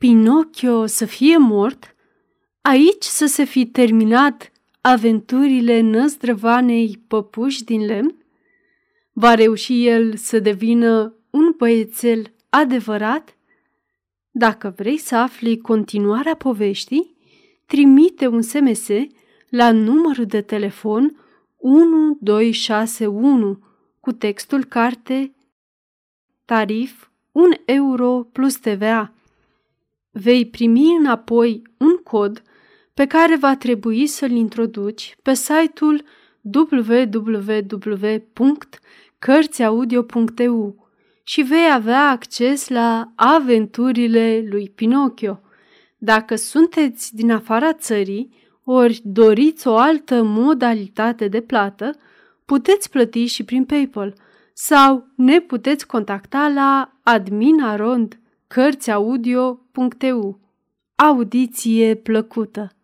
Pinocchio să fie mort, aici să se fi terminat aventurile năzdrăvanei păpuși din lemn? Va reuși el să devină un băiețel adevărat? Dacă vrei să afli continuarea poveștii, trimite un SMS la numărul de telefon 1261 cu textul carte tarif 1 euro plus TVA. Vei primi înapoi un cod pe care va trebui să-l introduci pe site-ul www.cărțiaudio.eu și vei avea acces la aventurile lui Pinocchio. Dacă sunteți din afara țării, ori doriți o altă modalitate de plată, puteți plăti și prin PayPal sau ne puteți contacta la adminarond.cărțiaudio.eu. Audiție plăcută!